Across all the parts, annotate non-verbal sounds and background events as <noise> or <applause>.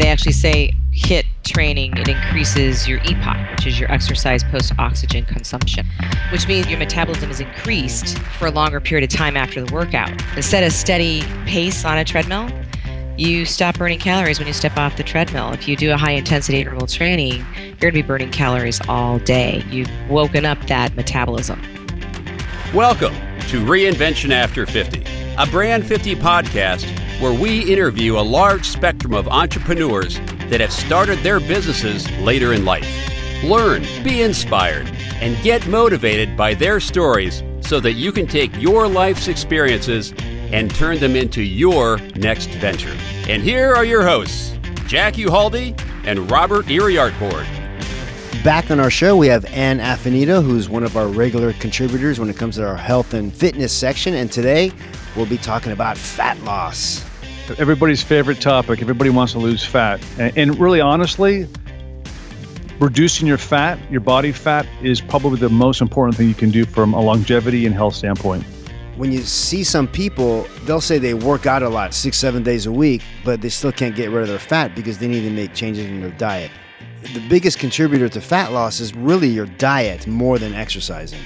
They actually say HIIT training, it increases your EPOC, which is your exercise post oxygen consumption, which means your metabolism is increased for a longer period of time after the workout. Instead of steady pace on a treadmill, you stop burning calories when you step off the treadmill. If you do a high intensity interval training, you're going to be burning calories all day. You've woken up that metabolism. Welcome to Reinvention After 50, a Brand 50 podcast where we interview a large spectrum of entrepreneurs that have started their businesses later in life. Learn, be inspired, and get motivated by their stories so that you can take your life's experiences and turn them into your next venture. And here are your hosts, Jack Uhaldi and Robert Iriartborde. Back on our show, we have Ann Affinito, who's one of our regular contributors when it comes to our health and fitness section. And today, we'll be talking about fat loss. Everybody's favorite topic. Everybody wants to lose fat. And really, honestly, reducing your fat, your body fat, is probably the most important thing you can do from a longevity and health standpoint when you see some people, they'll say they work out a lot, six, seven days a week, but they still can't get rid of their fat because they need to make changes in their diet. The biggest contributor to fat loss is really your diet more than exercising.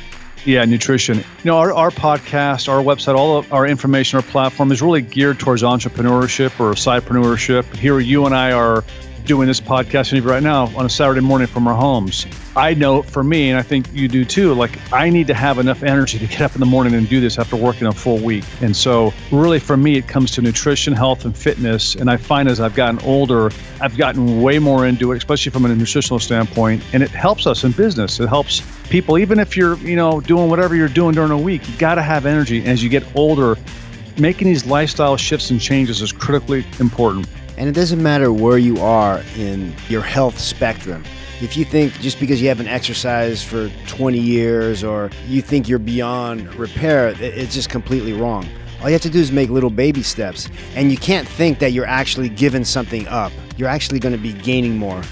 Yeah, nutrition. You know, our, our podcast, our website, all of our information, our platform is really geared towards entrepreneurship or sidepreneurship. Here, you and I are doing this podcast right now on a Saturday morning from our homes. I know for me, and I think you do too, like I need to have enough energy to get up in the morning and do this after working a full week. And so, really, for me, it comes to nutrition, health, and fitness. And I find as I've gotten older, I've gotten way more into it, especially from a nutritional standpoint. And it helps us in business. It helps people, even if you're, you know, doing whatever you're doing during a week, you got to have energy. And as you get older, making these lifestyle shifts and changes is critically important. And it doesn't matter where you are in your health spectrum. If you think just because you haven't exercised for 20 years or you think you're beyond repair, it's just completely wrong. All you have to do is make little baby steps. And you can't think that you're actually giving something up. You're actually going to be gaining more.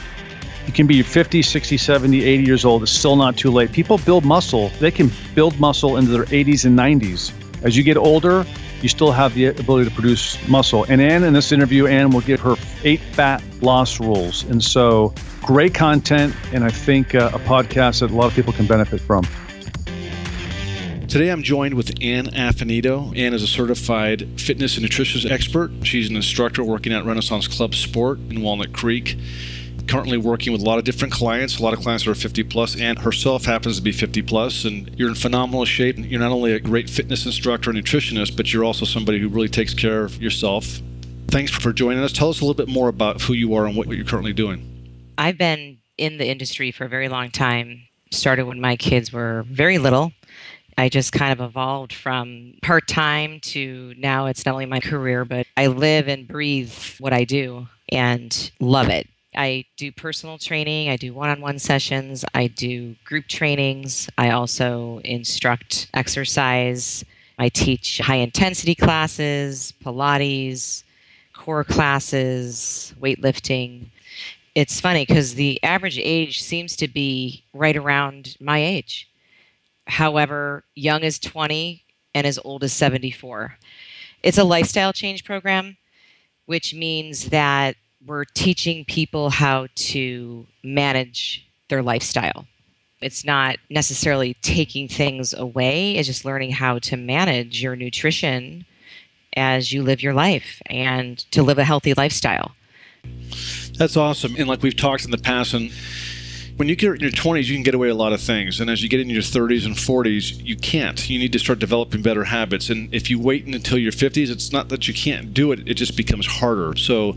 You can be 50, 60, 70, 80 years old. It's still not too late. People build muscle. They can build muscle into their 80s and 90s. As you get older, you still have the ability to produce muscle. And Ann, in this interview, Ann will give her eight fat loss rules. And so, great content, and I think uh, a podcast that a lot of people can benefit from. Today I'm joined with Ann Affinito. Ann is a certified fitness and nutrition expert. She's an instructor working at Renaissance Club Sport in Walnut Creek currently working with a lot of different clients, a lot of clients that are 50 plus, and herself happens to be 50 plus, and you're in phenomenal shape. You're not only a great fitness instructor and nutritionist, but you're also somebody who really takes care of yourself. Thanks for joining us. Tell us a little bit more about who you are and what you're currently doing. I've been in the industry for a very long time. Started when my kids were very little. I just kind of evolved from part time to now it's not only my career, but I live and breathe what I do and love it. I do personal training, I do one on one sessions, I do group trainings, I also instruct exercise, I teach high intensity classes, Pilates, core classes, weightlifting. It's funny because the average age seems to be right around my age. However, young as 20 and as old as 74. It's a lifestyle change program, which means that we're teaching people how to manage their lifestyle. It's not necessarily taking things away, it's just learning how to manage your nutrition as you live your life and to live a healthy lifestyle. That's awesome. And like we've talked in the past, and when you get in your 20s, you can get away a lot of things. And as you get in your 30s and 40s, you can't. You need to start developing better habits. And if you wait until your 50s, it's not that you can't do it, it just becomes harder. So,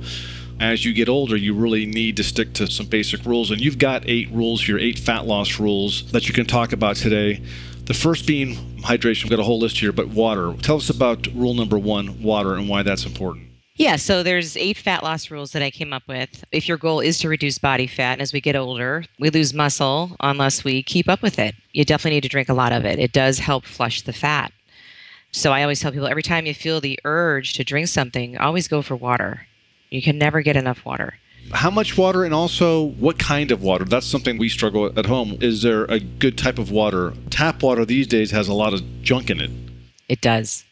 as you get older, you really need to stick to some basic rules. And you've got eight rules here, eight fat loss rules that you can talk about today. The first being hydration. We've got a whole list here, but water. Tell us about rule number one, water, and why that's important. Yeah, so there's eight fat loss rules that I came up with. If your goal is to reduce body fat, and as we get older, we lose muscle unless we keep up with it. You definitely need to drink a lot of it. It does help flush the fat. So I always tell people every time you feel the urge to drink something, always go for water. You can never get enough water. How much water and also what kind of water? That's something we struggle at home. Is there a good type of water? Tap water these days has a lot of junk in it. It does.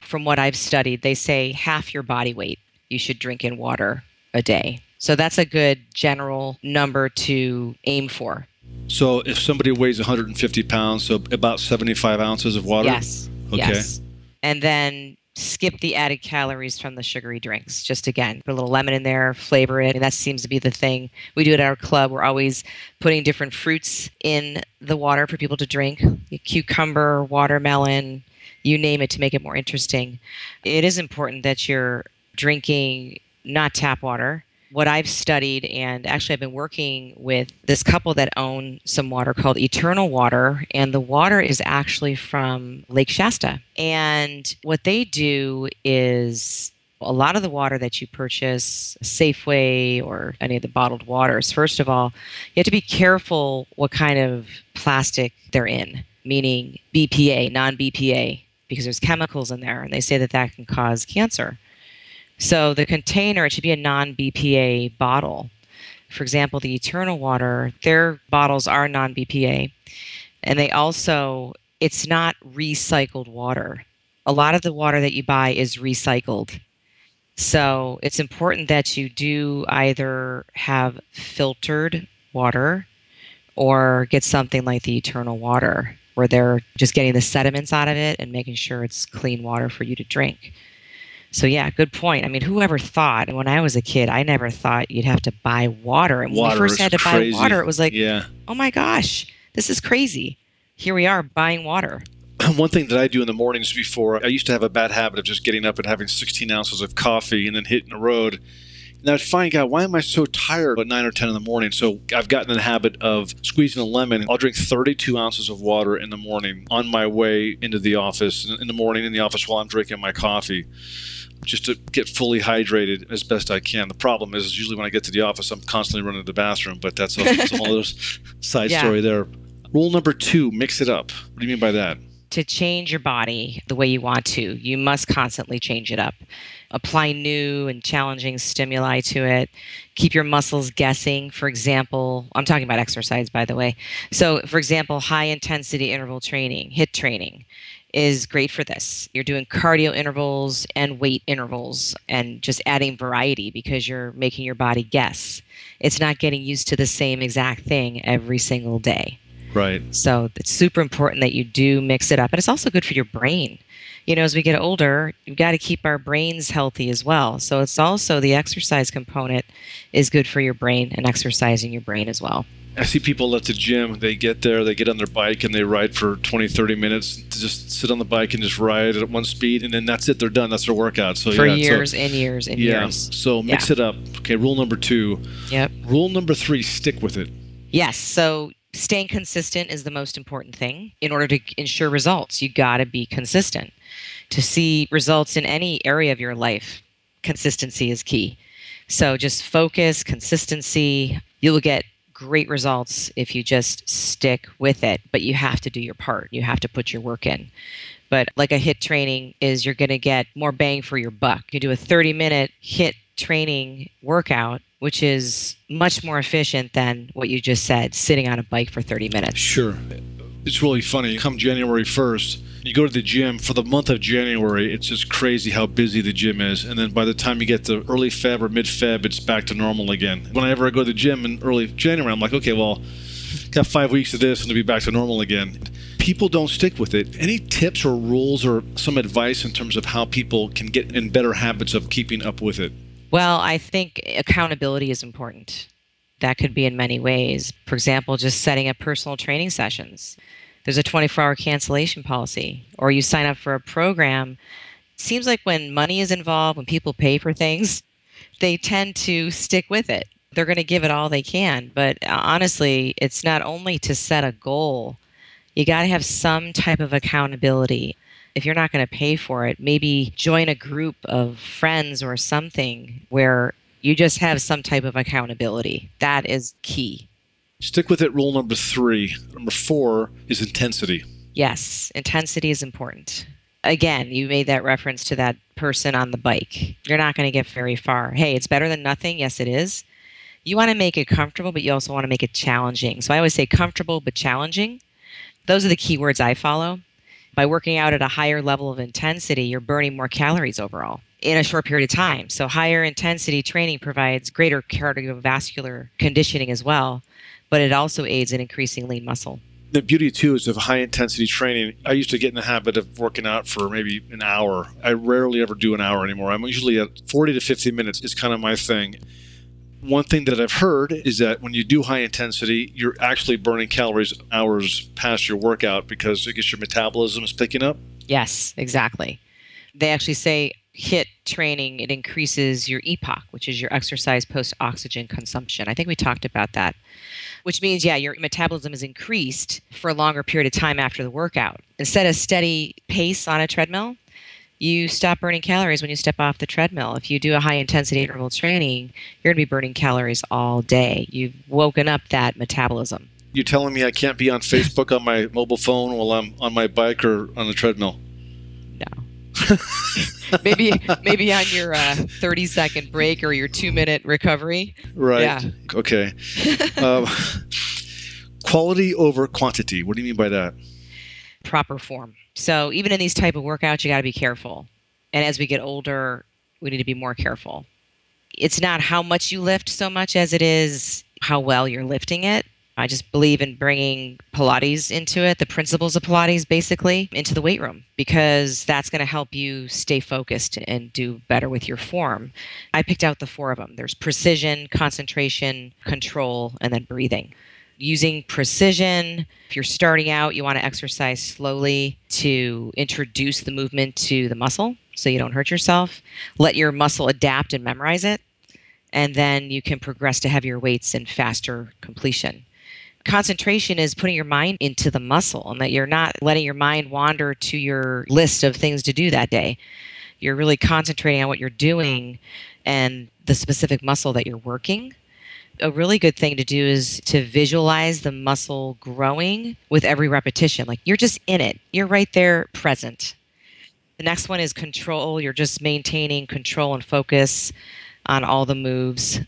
From what I've studied, they say half your body weight you should drink in water a day. So that's a good general number to aim for. So if somebody weighs 150 pounds, so about 75 ounces of water? Yes. Okay. Yes. And then skip the added calories from the sugary drinks. Just again, put a little lemon in there, flavor it. And that seems to be the thing we do at our club. We're always putting different fruits in the water for people to drink cucumber, watermelon, you name it to make it more interesting. It is important that you're drinking not tap water what I've studied, and actually I've been working with this couple that own some water called Eternal Water, and the water is actually from Lake Shasta. And what they do is a lot of the water that you purchase, Safeway or any of the bottled waters, first of all, you have to be careful what kind of plastic they're in, meaning BPA, non BPA, because there's chemicals in there, and they say that that can cause cancer. So the container, it should be a non BPA bottle. For example, the Eternal Water, their bottles are non BPA. And they also, it's not recycled water. A lot of the water that you buy is recycled. So it's important that you do either have filtered water or get something like the Eternal Water, where they're just getting the sediments out of it and making sure it's clean water for you to drink. So yeah, good point. I mean, whoever thought? And when I was a kid, I never thought you'd have to buy water. And when Water we first had to crazy. buy water, it was like, Yeah. oh my gosh, this is crazy. Here we are buying water. <clears throat> One thing that I do in the mornings before, I used to have a bad habit of just getting up and having 16 ounces of coffee and then hitting the road. And I'd find, God, why am I so tired at 9 or 10 in the morning? So I've gotten in the habit of squeezing a lemon. I'll drink 32 ounces of water in the morning on my way into the office, in the morning in the office while I'm drinking my coffee. Just to get fully hydrated as best I can. The problem is, is usually when I get to the office, I'm constantly running to the bathroom, but that's a, that's a whole other side Yeah. story there. Rule number two mix it up. What do you mean by that? To change your body the way you want to, you must constantly change it up. Apply new and challenging stimuli to it. Keep your muscles guessing. For example, I'm talking about exercise, by the way. So, for example, high intensity interval training, HIIT training, is great for this. You're doing cardio intervals and weight intervals and just adding variety because you're making your body guess. It's not getting used to the same exact thing every single day. Right. So it's super important that you do mix it up. And it's also good for your brain. You know, as we get older, you've got to keep our brains healthy as well. So it's also the exercise component is good for your brain and exercising your brain as well. I see people at the gym, they get there, they get on their bike and they ride for 20, 30 minutes to just sit on the bike and just ride at one speed and then that's it, they're done. That's their workout. So for yeah, so- years and years and yeah. years. So mix it up. Okay, rule number two. Yep. Rule number three, stick with it. Yes. So staying consistent is the most important thing. In order to ensure results, you got to be consistent. To see results in any area of your life, consistency is key. So just focus, consistency. You'll get great results if you just stick with it, but you have to do your part. You have to put your work in. But like a HIIT training is you're going to get more bang for your buck. You do a 30 minute HIIT training workout, which is much more efficient than what you just said, sitting on a bike for 30 minutes. Sure. It's really funny. Come January 1st, you go to the gym for the month of January, it's just crazy how busy the gym is. And then by the time you get to early Feb or mid Feb, it's back to normal again. Whenever I go to the gym in early January, I'm like, okay, well, got five weeks of this and it'll be back to normal again. People don't stick with it. Any tips or rules or some advice in terms of how people can get in better habits of keeping up with it? Well, I think accountability is important. That could be in many ways. For example, just setting up personal training sessions. There's a 24 hour cancellation policy, or you sign up for a program. Seems like when money is involved, when people pay for things, <laughs> they tend to stick with it. They're going to give it all they can. But uh, honestly, it's not only to set a goal, you got to have some type of accountability. If you're not going to pay for it, maybe join a group of friends or something where you just have some type of accountability. That is key. Stick with it. Rule number three. Number four is intensity. Yes, intensity is important. Again, you made that reference to that person on the bike. You're not going to get very far. Hey, it's better than nothing. Yes, it is. You want to make it comfortable, but you also want to make it challenging. So I always say comfortable but challenging. Those are the key words I follow. By working out at a higher level of intensity, you're burning more calories overall. In a short period of time. So, higher intensity training provides greater cardiovascular conditioning as well, but it also aids in increasing lean muscle. The beauty, too, is of high intensity training. I used to get in the habit of working out for maybe an hour. I rarely ever do an hour anymore. I'm usually at 40 to 50 minutes, is kind of my thing. One thing that I've heard is that when you do high intensity, you're actually burning calories hours past your workout because I guess your metabolism is picking up. Yes, exactly. They actually say HIIT training, it increases your EPOC, which is your exercise post oxygen consumption. I think we talked about that, which means, yeah, your metabolism is increased for a longer period of time after the workout. Instead of steady pace on a treadmill, you stop burning calories when you step off the treadmill. If you do a high intensity interval training, you're going to be burning calories all day. You've woken up that metabolism. You're telling me I can't be on Facebook on my mobile phone while I'm on my bike or on the treadmill? <laughs> Maybe maybe on your uh, 30 second break or your two minute recovery. Right. Yeah. Okay. <laughs> um, quality over quantity. What do you mean by that? Proper form. So even in these type of workouts, you got to be careful. And as we get older, we need to be more careful. It's not how much you lift so much as it is how well you're lifting it. I just believe in bringing Pilates into it, the principles of Pilates basically, into the weight room because that's going to help you stay focused and do better with your form. I picked out the four of them there's precision, concentration, control, and then breathing. Using precision, if you're starting out, you want to exercise slowly to introduce the movement to the muscle so you don't hurt yourself. Let your muscle adapt and memorize it. And then you can progress to heavier weights and faster completion concentration is putting your mind into the muscle and that you're not letting your mind wander to your list of things to do that day. You're really concentrating on what you're doing and the specific muscle that you're working. A really good thing to do is to visualize the muscle growing with every repetition. Like you're just in it, you're right there present. The next one is control. You're just maintaining control and focus on all the moves.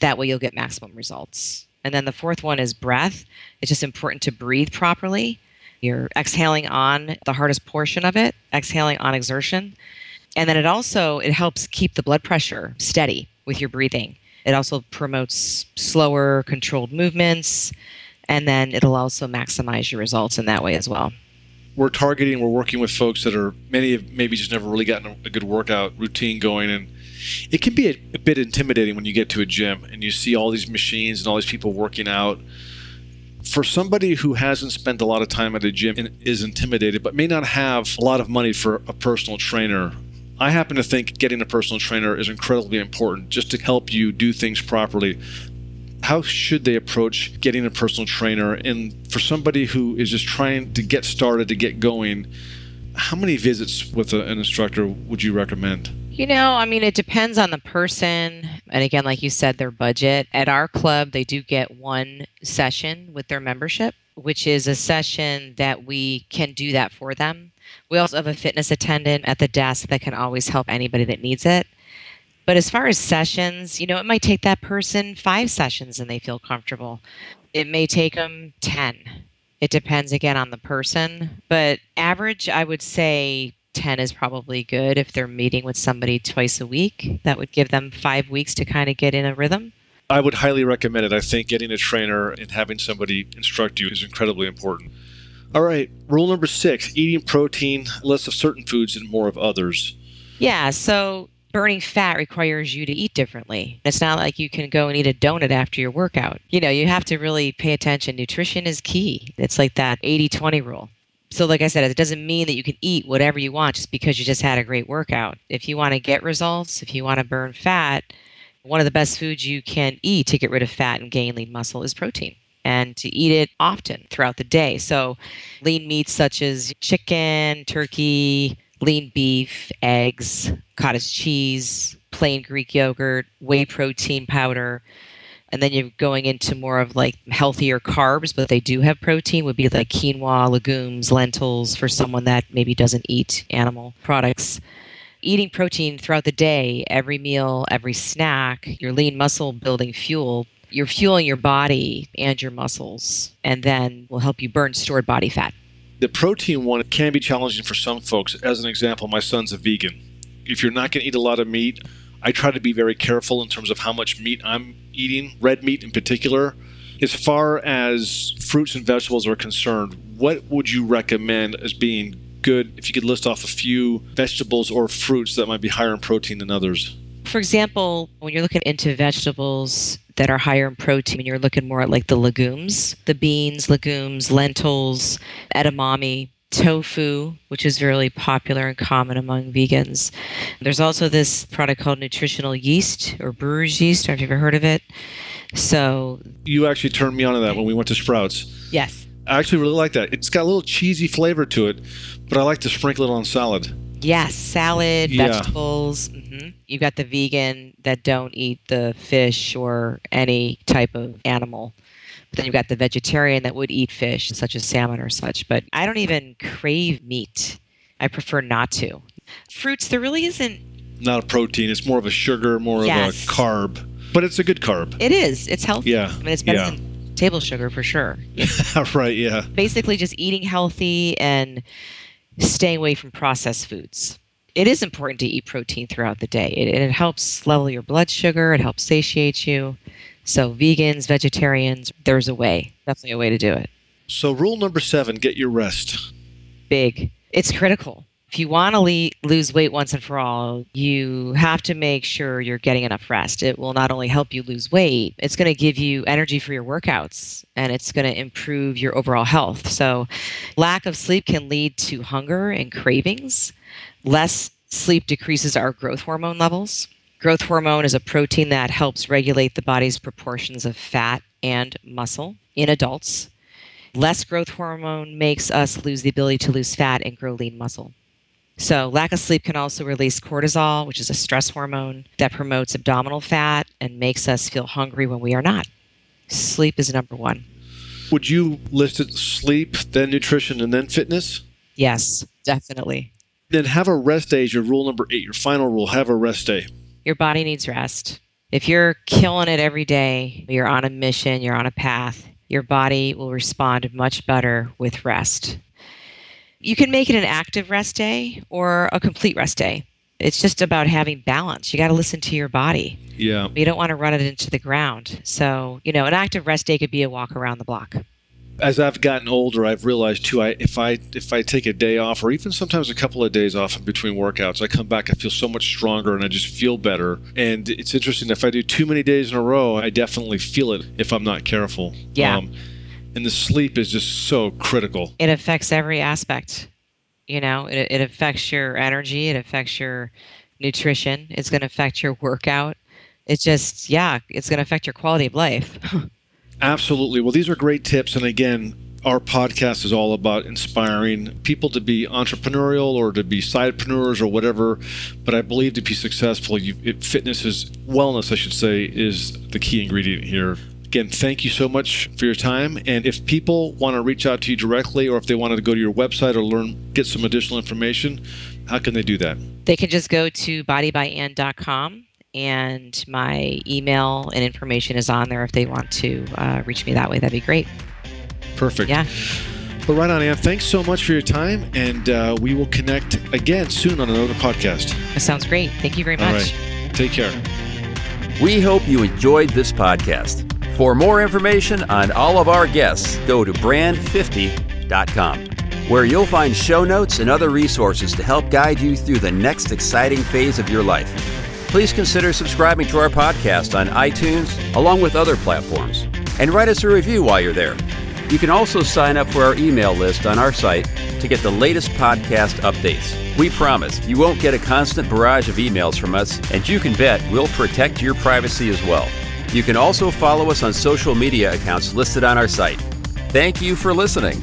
That way, you'll get maximum results. And then the fourth one is breath. It's just important to breathe properly. You're exhaling on the hardest portion of it, exhaling on exertion. And then it also it helps keep the blood pressure steady with your breathing. It also promotes slower controlled movements and then it'll also maximize your results in that way as well. We're targeting, we're working with folks that are many have maybe just never really gotten a good workout routine going and it can be a, a, bit intimidating when you get to a gym and you see all these machines and all these people working out. For somebody who hasn't spent a lot of time at a gym and is intimidated, but may not have a lot of money for a personal trainer, I happen to think getting a personal trainer is incredibly important just to help you do things properly. How should they approach getting a personal trainer? And for somebody who is just trying to get started, to get going, how many visits with an instructor would you recommend? You know, I mean, it depends on the person. And again, like you said, their budget. At our club, they do get one session with their membership, which is a session that we can do that for them. We also have a fitness attendant at the desk that can always help anybody that needs it. But as far as sessions, you know, it might take that person five sessions and they feel comfortable. It may take them 10. It depends again on the person. But average, I would say 10 is probably good if they're meeting with somebody twice a week. That would give them five weeks to kind of get in a rhythm. I would highly recommend it. I think getting a trainer and having somebody instruct you is incredibly important. All right, rule number six eating protein, less of certain foods and more of others. Yeah, so burning fat requires you to eat differently. It's not like you can go and eat a donut after your workout. You know, you have to really pay attention. Nutrition is key. It's like that 80 20 rule. So, like I said, it doesn't mean that you can eat whatever you want just because you just had a great workout. If you want to get results, if you want to burn fat, one of the best foods you can eat to get rid of fat and gain lean muscle is protein and to eat it often throughout the day. So, lean meats such as chicken, turkey, lean beef, eggs, cottage cheese, plain Greek yogurt, whey protein powder, and then you're going into more of like healthier carbs, but they do have protein, would be like quinoa, legumes, lentils for someone that maybe doesn't eat animal products. Eating protein throughout the day, every meal, every snack, your lean muscle building fuel, you're fueling your body and your muscles, and then will help you burn stored body fat. The protein one can be challenging for some folks. As an example, my son's a vegan if you're not going to eat a lot of meat, I try to be very careful in terms of how much meat I'm eating, red meat in particular. As far as fruits and vegetables are concerned, what would you recommend as being good if you could list off a few vegetables or fruits that might be higher in protein than others? For example, when you're looking into vegetables that are higher in protein, and you're looking more at like the legumes, the beans, legumes, lentils, edamame, tofu, which is really popular and common among vegans. There's also this product called nutritional yeast or brewer's yeast. Have you've ever heard of it? So you actually turned me on to that when we went to Sprouts. Yes. I actually really like that. It's got a little cheesy flavor to it, but I like to sprinkle it on salad. Yes, salad, Yeah. vegetables. hmm You've got the vegan that don't eat the fish or any type of animal. But then you've got the vegetarian that would eat fish, such as salmon or such. But I don't even crave meat. I prefer not to. Fruits, there really isn't. Not a protein. It's more of a sugar, more Yes. of a carb, but it's a good carb. It is. It's healthy. Yeah, I mean, it's better yeah. than table sugar for sure. <laughs> right? Yeah. basically just eating healthy and staying away from processed foods. It is important to eat protein throughout the day. It, it helps level your blood sugar, it helps satiate you. So, vegans, vegetarians, there's a way. Definitely a way to do it. So rule number seven: get your rest. Big. It's critical. If you want to le- lose weight once and for all, you have to make sure you're getting enough rest. It will not only help you lose weight, it's going to give you energy for your workouts and it's going to improve your overall health. So, lack of sleep can lead to hunger and cravings. Less sleep decreases our growth hormone levels. Growth hormone is a protein that helps regulate the body's proportions of fat and muscle in adults. Less growth hormone makes us lose the ability to lose fat and grow lean muscle. So, lack of sleep can also release cortisol, which is a stress hormone that promotes abdominal fat and makes us feel hungry when we are not. Sleep is number one. Would you list it sleep, then nutrition, and then fitness? Yes, definitely. Then have a rest day as your rule number eight. Your final rule: have a rest day. Your body needs rest. If you're killing it every day, you're on a mission, you're on a path, your body will respond much better with rest. You can make it an active rest day or a complete rest day. It's just about having balance. You got to listen to your body. Yeah. You don't want to run it into the ground. So, you know, an active rest day could be a walk around the block. As I've gotten older, I've realized too. I if I if I take a day off, or even sometimes a couple of days off in between workouts, I come back. I feel so much stronger, and I just feel better. And it's interesting. If I do too many days in a row, I definitely feel it if I'm not careful. Um, Yeah. and the sleep is just so critical. It affects every aspect. You know, it, it affects your energy, it affects your nutrition, it's going to affect your workout. It's just, yeah, it's going to affect your quality of life. <laughs> Absolutely. Well, these are great tips. And again, our podcast is all about inspiring people to be entrepreneurial or to be sidepreneurs or whatever. But I believe to be successful, you, it, fitness is wellness, I should say, is the key ingredient here. Again, thank you so much for your time. And if people want to reach out to you directly, or if they wanted to go to your website or learn, get some additional information, how can they do that? they can just go to bodybyann.com and my email and information is on there if they want to uh, reach me that way. That'd be great. Perfect. Yeah. Well, right on, Ann. Thanks so much for your time. And uh, we will connect again soon on another podcast. That sounds great. Thank you very much. right. Take care. We hope you enjoyed this podcast. For more information on all of our guests, go to brand50.com, where you'll find show notes and other resources to help guide you through the next exciting phase of your life. Please consider subscribing to our podcast on iTunes, along with other platforms, and write us a review while you're there. You can also sign up for our email list on our site to get the latest podcast updates. We promise you won't get a constant barrage of emails from us, and you can bet we'll protect your privacy as well. You can also follow us on social media accounts listed on our site. Thank you for listening.